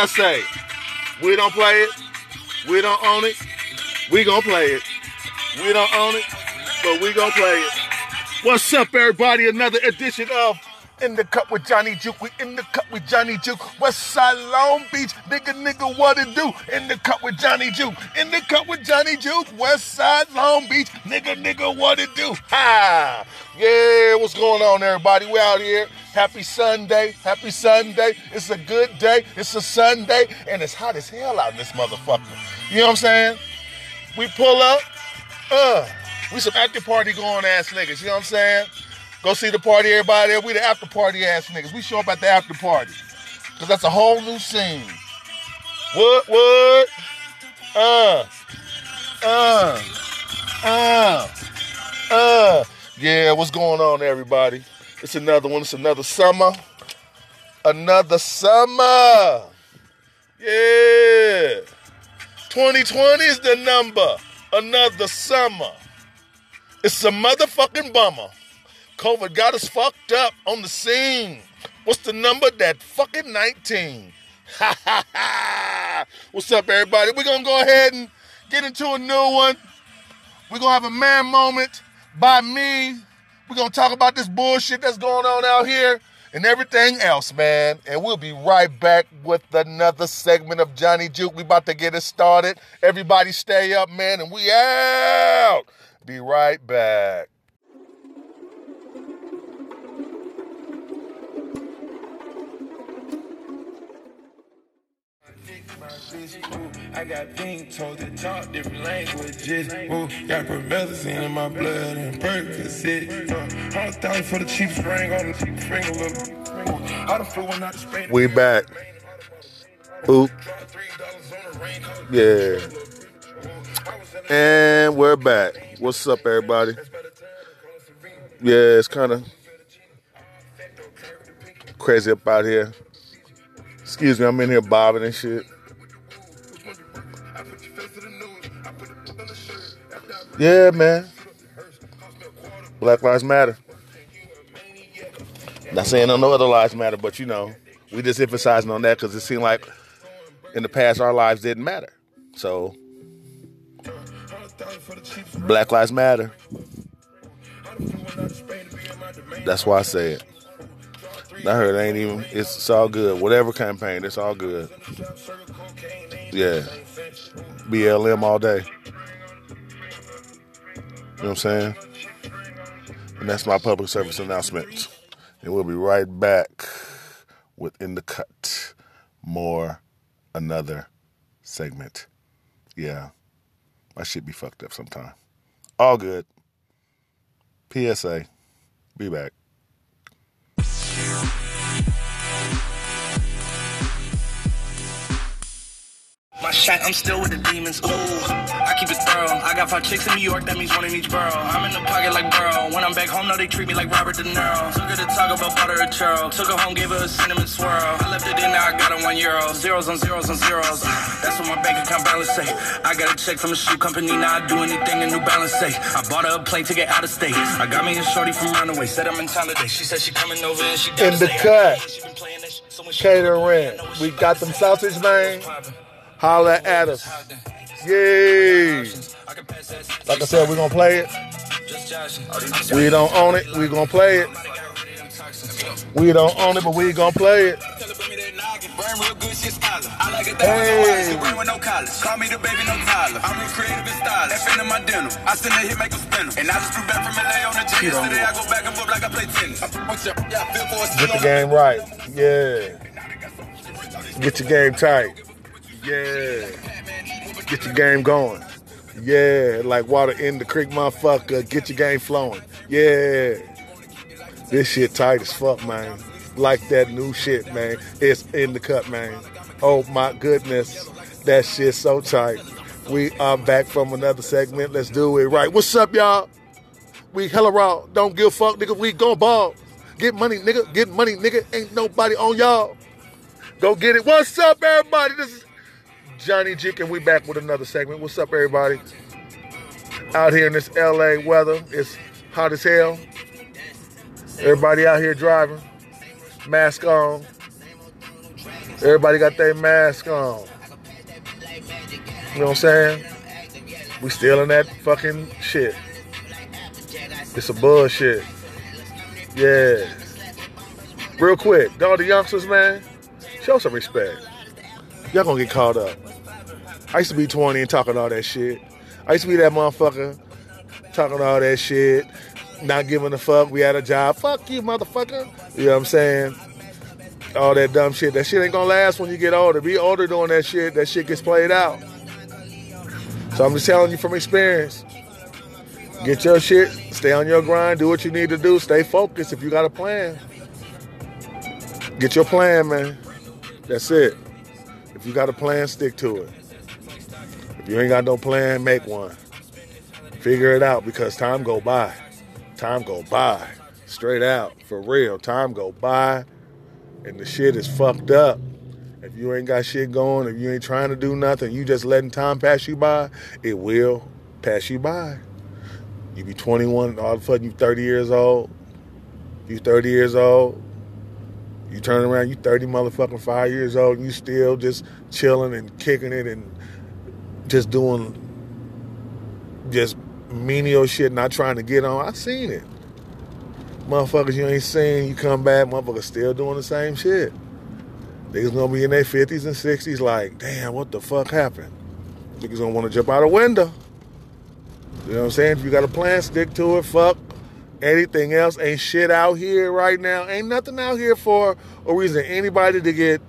I say? We don't play it. We don't own it. We gonna play it. We don't own it, but we gonna play it. What's up, everybody? Another edition of In the Cup with Johnny Juke. We in the cup with Johnny Juke. West Side Long Beach. Nigga, nigga, what it do? In the cup with Johnny Juke. In the cup with Johnny Juke. West Side Long Beach. Nigga, nigga, what it do? Ha! Yeah, what's going on, everybody? We out here. Happy Sunday. Happy Sunday. It's a good day. It's a Sunday. And it's hot as hell out in this motherfucker. You know what I'm saying? We pull up. Uh, we some active party going ass niggas. You know what I'm saying? Go see the party, everybody. We the after party ass niggas. We show up at the after party. Cause that's a whole new scene. What, what? Uh, uh, uh, uh. Yeah, what's going on, everybody? It's another one. It's another summer. Another summer. Yeah. 2020 is the number. Another summer. It's a motherfucking bummer. COVID got us fucked up on the scene. What's the number? That fucking 19. Ha ha ha. What's up, everybody? We're gonna go ahead and get into a new one. We're gonna have a man moment by me. We're gonna talk about this bullshit that's going on out here and everything else, man. And we'll be right back with another segment of Johnny Juke. We about to get it started. Everybody stay up, man, and we out. Be right back. I got pink toes that talk different languages. Ooh, got promethazine in my blood and Percocet. Uh, Hundred thousand for the cheapest ring on the cheapest to We back. Oop. Yeah. And we're back. What's up, everybody? Yeah, it's kind of crazy up out here. Excuse me, I'm in here bobbing and shit. Yeah, man. Black Lives Matter. Not saying no other lives matter, but you know, we just emphasizing on that because it seemed like in the past our lives didn't matter. So, Black Lives Matter. That's why I say it. I heard it ain't even, it's, it's all good. Whatever campaign, it's all good. Yeah. BLM all day. You know what I'm saying? And that's my public service announcement. And we'll be right back with In the Cut. More another segment. Yeah. My shit be fucked up sometime. All good. PSA. Be back. Shot, I'm still with the demons. Ooh, I keep it thorough. I got five chicks in New York, that means one in each borough. I'm in the pocket like Burrow. When I'm back home, now they treat me like Robert De Niro. Took her to talk about butter or churl. Took her home, gave her a cinnamon swirl. I left it in, now I got her one euro. Zeros on zeros on zeros. That's what my bank account balance say. I got a check from a shoe company, now I do anything a New Balance say. I bought her a plane to get out of state. I got me a shorty from Runaway. Said I'm in town today. She said she coming over and she In the cut. Catering. We got them sausage, man. Holla at us. Yay. Like I said, we're going to play it. We don't own it. We're going to play it. We don't own it, but we going to play it. Burn real good shit scholar. I like it that Hey. Call me the baby, no Tyler. I'm real creative and stylish. F into my denim. I send a hit, make them spin 'em. And I just flew back from LA on the jet You yesterday. I go back and forth like I play tennis. Yeah, feel for a Get the game right. Yeah. Get your game tight. Yeah. Get your game going. Yeah. Like water in the creek, motherfucker. Get your game flowing. Yeah. This shit tight as fuck, man. Like that new shit, man. It's in the cut, man. Oh my goodness. That shit so tight. We are back from another segment. Let's do it right. What's up, y'all? We hella raw. Don't give a fuck, nigga. We gon' ball. Get money, nigga. Get money, nigga. Ain't nobody on y'all. Go get it. What's up, everybody? This is Johnny Jick, and we back with another segment. What's up, everybody? Out here in this LA weather, it's hot as hell. Everybody out here driving, mask on. Everybody got their mask on. You know what I'm saying? We still in that fucking shit. It's a bullshit. Yeah. Real quick, all the youngsters, man, show some respect. Y'all gonna get caught up. I used to be 20 and talking all that shit. I used to be that motherfucker talking all that shit, not giving a fuck. We had a job. Fuck you, motherfucker. You know what I'm saying? All that dumb shit. That shit ain't gonna last when you get older. Be older doing that shit. That shit gets played out. So I'm just telling you from experience. Get your shit, stay on your grind, do what you need to do, stay focused if you got a plan. Get your plan, man. That's it. If you got a plan, stick to it. If you ain't got no plan, make one. Figure it out because time go by. Time go by. Straight out. For real. Time go by and the shit is fucked up. If you ain't got shit going, if you ain't trying to do nothing, you just letting time pass you by, it will pass you by. You be 21, all of a sudden you 30 years old. You 30 years old. You turn around, you 30 motherfucking five years old, and you still just chilling and kicking it and just doing just menial shit, not trying to get on. I seen it. Motherfuckers you ain't seen, you come back, motherfuckers still doing the same shit. Niggas gonna be in their 50s and 60s like, damn, what the fuck happened? Niggas gonna wanna jump out a window. You know what I'm saying? If you got a plan, stick to it. Fuck anything else. Ain't shit out here right now. Ain't nothing out here for a reason anybody to get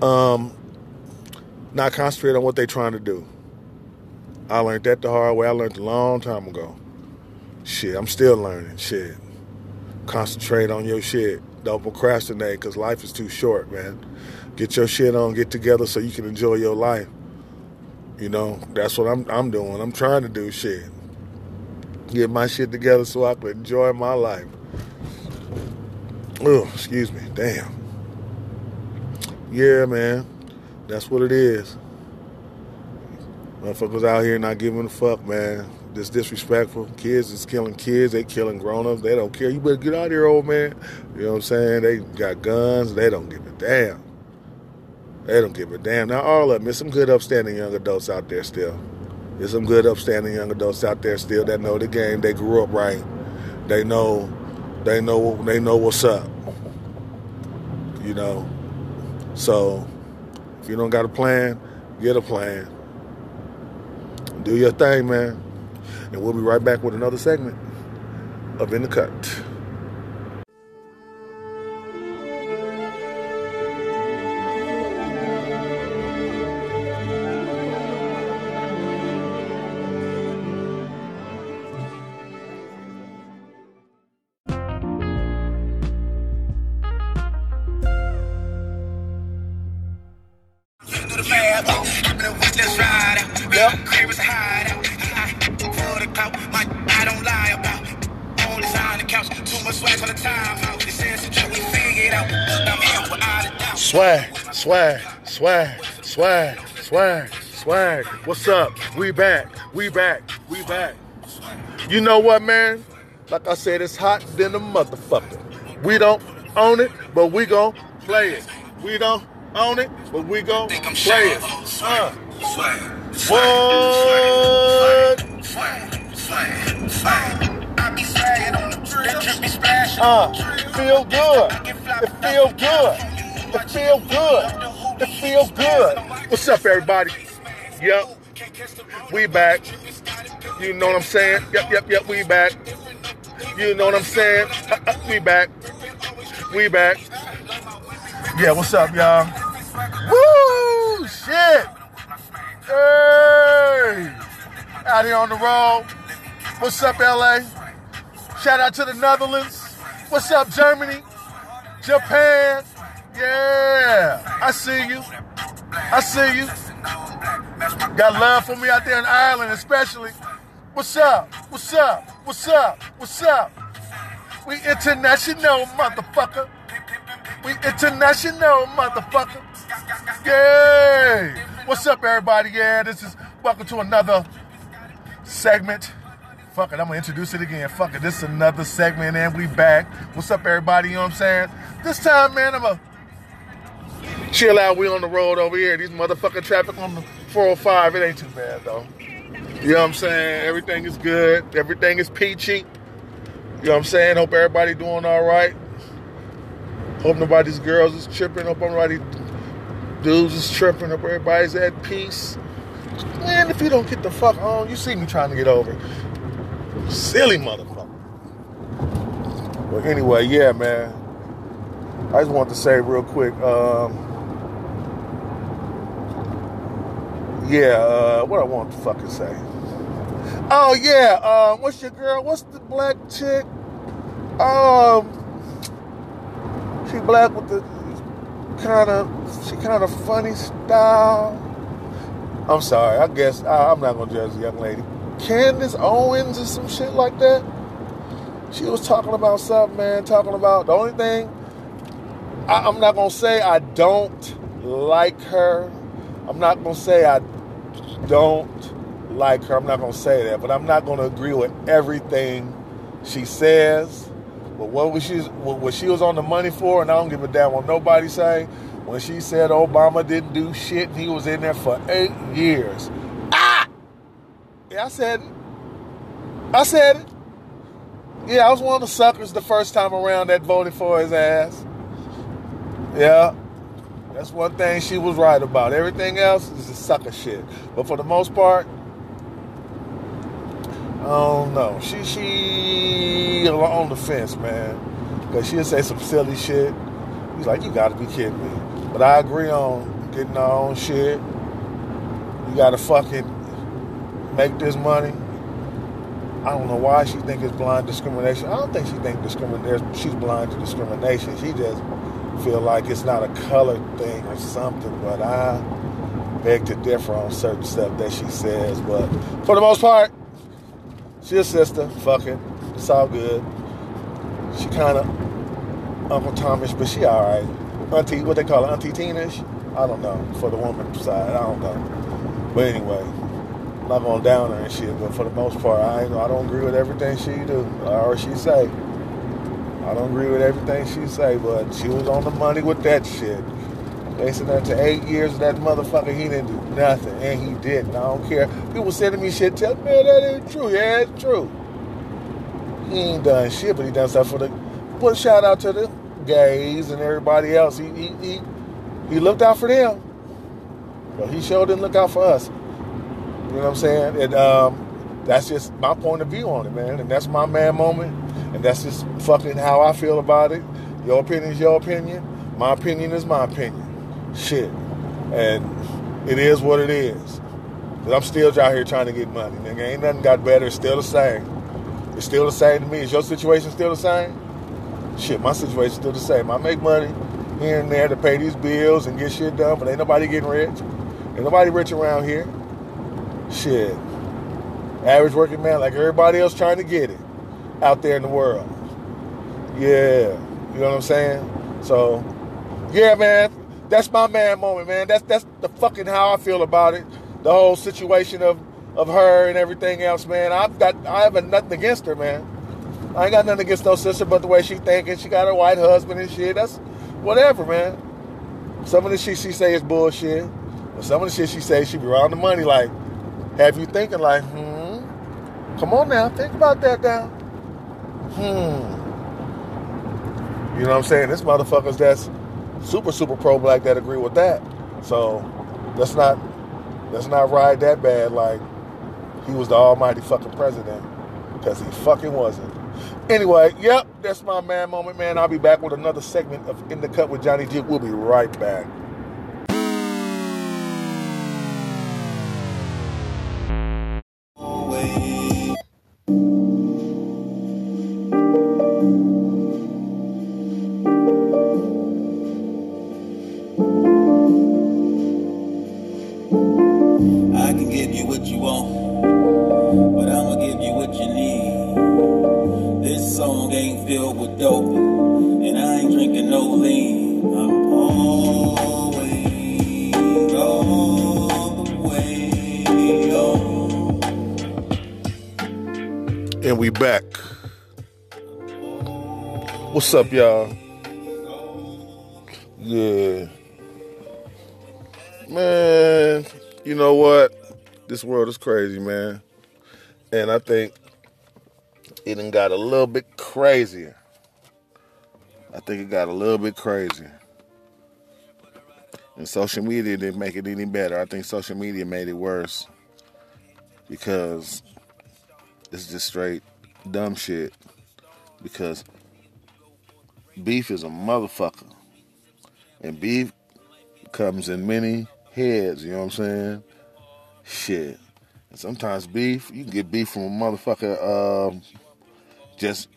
um not concentrate on what they're trying to do. I learned that the hard way. I learned a long time ago. Shit, I'm still learning. Shit. Concentrate on your shit. Don't procrastinate because life is too short, man. Get your shit on, get together so you can enjoy your life. You know, that's what I'm I'm doing. I'm trying to do shit. Get my shit together so I can enjoy my life. Oh, excuse me. Damn. Yeah, man. That's what it is. Motherfuckers out here not giving a fuck, man. This disrespectful. Kids is killing kids. They killing grown-ups. They don't care. You better get out of here, old man. You know what I'm saying? They got guns. They don't give a damn. They don't give a damn. Now, all of them, there's some good, upstanding young adults out there still. There's some good, upstanding young adults out there still that know the game. They grew up right. They know, they know, they know what's up. You know. So, if you don't got a plan, get a plan. Do your thing, man. And we'll be right back with another segment of In the Cut. Swag, swag, swag, swag, swag, swag. What's up? We back. We back. We back. You know what, man? Like I said, it's hot than a motherfucker. We don't own it, but we gon' play it. We don't own it, but we gon' play it. Uh, Swag, what? swag, swag, swag. I be swagging on the that drip. Uh, feel good. It feel good. It feel good. It feel good. What's up, everybody? Yep, we back. You know what I'm saying? Yep, yep, yep, we back. You know what I'm saying? Uh, uh, we back. We back. Yeah, what's up, y'all? Woo! Shit! Hey! Out here on the road. What's up, LA? Shout out to the Netherlands. What's up, Germany? Japan? Yeah, I see you. I see you. Got love for me out there in Ireland, especially. What's up? What's up? What's up? What's up? We international, motherfucker. We international, motherfucker. Yay! What's up, everybody? Yeah, this is welcome to another segment. Fuck it, I'm gonna introduce it again. Fuck it, this is another segment, and we back. What's up, everybody? You know what I'm saying? This time, man, I'm gonna Chill out, we on the road over here. These motherfucking traffic on the 405, it ain't too bad though. You know what I'm saying? Everything is good. Everything is peachy. You know what I'm saying? Hope everybody doing all right. Hope nobody's girls is tripping. Hope nobody dudes is tripping. Hope everybody's at peace. Man, if you don't get the fuck on, you see me trying to get over. Silly motherfucker. But anyway, yeah, man. I just want to say real quick. Um, yeah, uh, what I want to fucking say. Oh yeah, uh, what's your girl? What's the black chick? Um, she black with the kind of, she kind of funny style. I'm sorry, I guess I, I'm not gonna judge the young lady. Candace Owens or some shit like that. She was talking about something, man. Talking about the only thing I, I'm not gonna say I don't like her. I'm not gonna say I don't like her. I'm not gonna say that, but I'm not gonna agree with everything she says. But what was she what she was on the money for, and I don't give a damn what nobody say. When she said Obama didn't do shit, he was in there for eight years. I said. I said it. Yeah, I was one of the suckers the first time around that voted for his ass. Yeah, that's one thing she was right about. Everything else is a sucker shit. But for the most part, I don't know. She she on the fence, man. Cause she'll say some silly shit. He's like, you gotta be kidding me. But I agree on getting our own shit. You gotta fucking make this money. I don't know why she think it's blind discrimination. I don't think she think discrimination. She's blind to discrimination. She just feel like it's not a color thing or something. But I beg to differ on certain stuff that she says. But for the most part, she's a sister. Fuck it. It's all good. She kind of Uncle Thomas, but she all right. Auntie, what they call her, Auntie Teenish? I don't know. For the woman side, I don't know. But anyway, I'm not gonna down her and shit. But for the most part, I I don't agree with everything she do or she say. I don't agree with everything she say, but she was on the money with that shit. Facing that to eight years that motherfucker, he didn't do nothing, and he didn't. I don't care. People sending me shit, tell me, that ain't true. Yeah, it's true. He ain't done shit, but he done stuff for the. Put a shout out to the gays and everybody else. He he he, he looked out for them, but he sure didn't look out for us. You know what I'm saying? And um, that's just my point of view on it, man. And that's my man moment. And that's just fucking how I feel about it. Your opinion is your opinion. My opinion is my opinion. Shit. And it is what it is. Cause I'm still out here trying to get money. Nigga, ain't nothing got better. It's still the same. It's still the same to me. Is your situation still the same? Shit, my situation's still the same. I make money here and there to pay these bills and get shit done, but ain't nobody getting rich. Ain't nobody rich around here. Shit. Average working man like everybody else trying to get it out there in the world. Yeah. You know what I'm saying? So, yeah, man. That's my man moment, man. That's that's the fucking how I feel about it. The whole situation of of her and everything else, man. I've got I have nothing against her, man. I ain't got nothing against no sister, but the way she thinking, she got her white husband and shit. That's whatever, man. Some of the shit she say is bullshit. But some of the shit she say, she be around the money. Like, have you thinking like, hmm? Come on now, think about that now. Hmm. You know what I'm saying? This motherfuckers that's super, super pro black that agree with that. So let's not let's not ride that bad like he was the almighty fucking president. Because he fucking wasn't. Anyway, yep, that's my man moment, man. I'll be back with another segment of In the Cut with Johnny G. We'll be right back. Song ain't filled with dope, and I ain't drinking no lean. I'm always all the way on. And we back. What's up, y'all? Yeah. Man, you know what? This world is crazy, man. And I think it done got a little bit crazier. I think it got a little bit crazier. And social media didn't make it any better. I think social media made it worse because it's just straight dumb shit. Because beef is a motherfucker. And beef comes in many heads, you know what I'm saying? Shit. And sometimes beef, you can get beef from a motherfucker um, just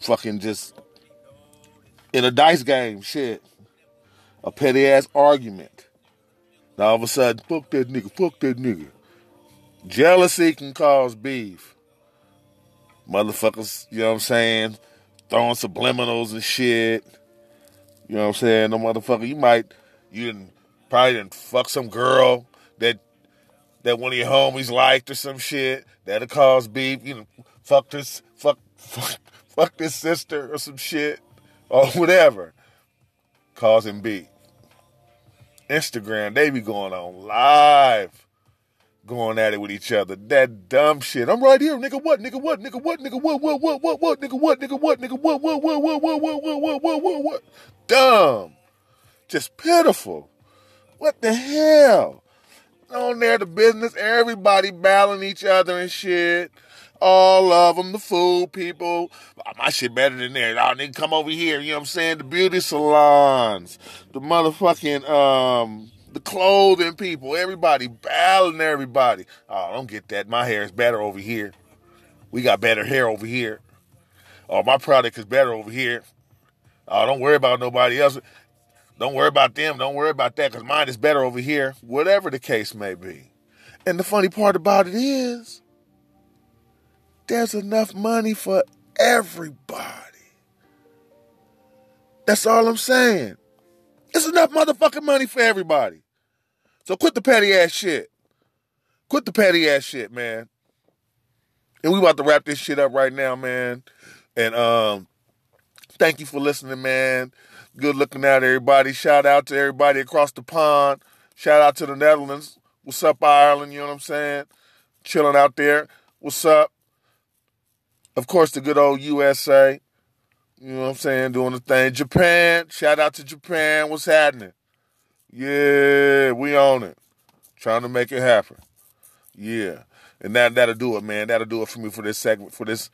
fucking just in a dice game, shit. A petty ass argument. Now all of a sudden, fuck that nigga, fuck that nigga. Jealousy can cause beef. Motherfuckers, you know what I'm saying? Throwing subliminals and shit. You know what I'm saying? No motherfucker, you might, you didn't, probably didn't fuck some girl that that one of your homies liked or some shit. That'll cause beef. You know, fuck this, fuck, fuck, fuck this sister or some shit or whatever. Causing beef. Instagram, they be going on live going at it with each other. That dumb shit. I'm right here, nigga. What, nigga? What, nigga? What, nigga? What, what, what, what, what, nigga? What, nigga? What, nigga? What, what, what, what, what, what, what, what, what, what, what? Dumb. Just pitiful. What the hell? On there, the business, everybody battling each other and shit. All of them, the food people. My shit better than theirs. Nigga, come over here. You know what I'm saying? The beauty salons, the motherfucking um the clothing people, everybody battling everybody. Oh, don't get that. My hair is better over here. We got better hair over here. Oh, my product is better over here. Oh, don't worry about nobody else. Don't worry about them. Don't worry about that because mine is better over here. Whatever the case may be. And the funny part about it is, there's enough money for everybody. That's all I'm saying. It's enough motherfucking money for everybody. So quit the petty ass shit. Quit the petty ass shit, man. And we about to wrap this shit up right now, man. And um, thank you for listening, man. Good looking out, everybody. Shout out to everybody across the pond. Shout out to the Netherlands. What's up, Ireland? You know what I'm saying? Chilling out there. What's up? Of course, the good old USA. You know what I'm saying? Doing the thing. Japan. Shout out to Japan. What's happening? Yeah, we own it. Trying to make it happen. Yeah. And that that'll do it, man. That'll do it for me for this segment, for this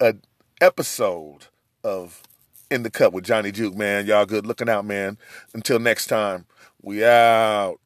uh, episode of In the Cup with Johnny Juke, man. Y'all good looking out, man. Until next time, we out.